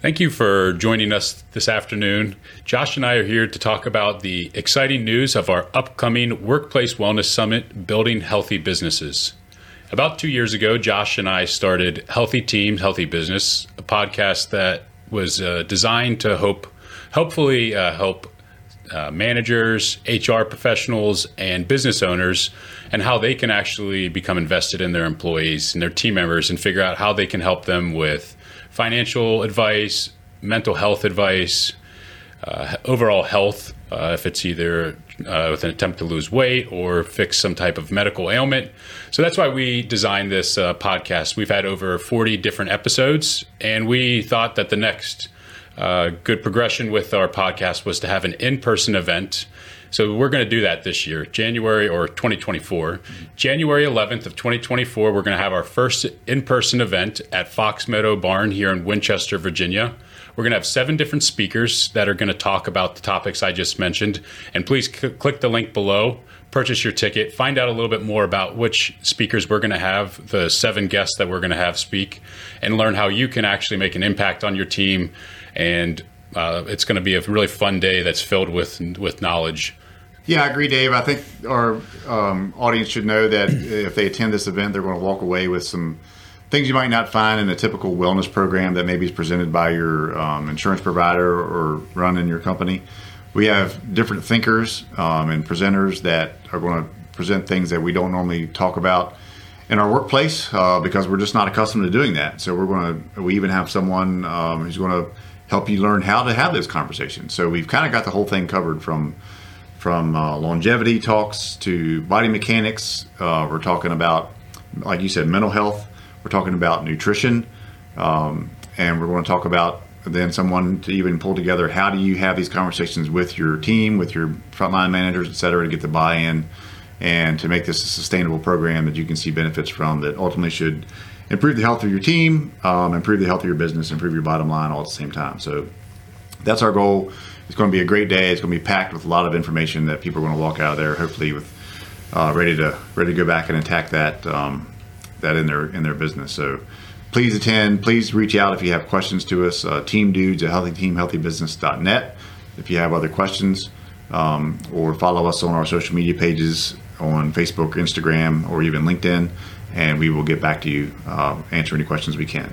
Thank you for joining us this afternoon. Josh and I are here to talk about the exciting news of our upcoming Workplace Wellness Summit Building Healthy Businesses. About two years ago, Josh and I started Healthy Teams, Healthy Business, a podcast that was uh, designed to hope, hopefully uh, help uh, managers, HR professionals, and business owners, and how they can actually become invested in their employees and their team members and figure out how they can help them with financial advice, mental health advice, uh, overall health, uh, if it's either uh, with an attempt to lose weight or fix some type of medical ailment. So that's why we designed this uh, podcast. We've had over 40 different episodes, and we thought that the next uh, good progression with our podcast was to have an in person event. So we're going to do that this year, January or 2024. January 11th of 2024, we're going to have our first in-person event at Fox Meadow Barn here in Winchester, Virginia. We're going to have seven different speakers that are going to talk about the topics I just mentioned. And please c- click the link below, purchase your ticket, find out a little bit more about which speakers we're going to have, the seven guests that we're going to have speak, and learn how you can actually make an impact on your team. And uh, it's going to be a really fun day that's filled with with knowledge. Yeah, I agree, Dave. I think our um, audience should know that if they attend this event, they're going to walk away with some things you might not find in a typical wellness program that maybe is presented by your um, insurance provider or run in your company. We have different thinkers um, and presenters that are going to present things that we don't normally talk about in our workplace uh, because we're just not accustomed to doing that. So we're going to. We even have someone um, who's going to help you learn how to have those conversations. So we've kind of got the whole thing covered from from uh, longevity talks to body mechanics. Uh, we're talking about, like you said, mental health. We're talking about nutrition, um, and we're going to talk about then someone to even pull together how do you have these conversations with your team, with your frontline managers, et cetera, to get the buy-in and to make this a sustainable program that you can see benefits from that ultimately should improve the health of your team, um, improve the health of your business, improve your bottom line all at the same time. So that's our goal. It's going to be a great day. It's going to be packed with a lot of information that people are going to walk out of there, hopefully with uh, ready to ready to go back and attack that um, that in their in their business. So please attend. Please reach out if you have questions to us. Uh, team dudes at healthyteamhealthybusiness.net. If you have other questions, um, or follow us on our social media pages on Facebook, Instagram, or even LinkedIn and we will get back to you, uh, answer any questions we can.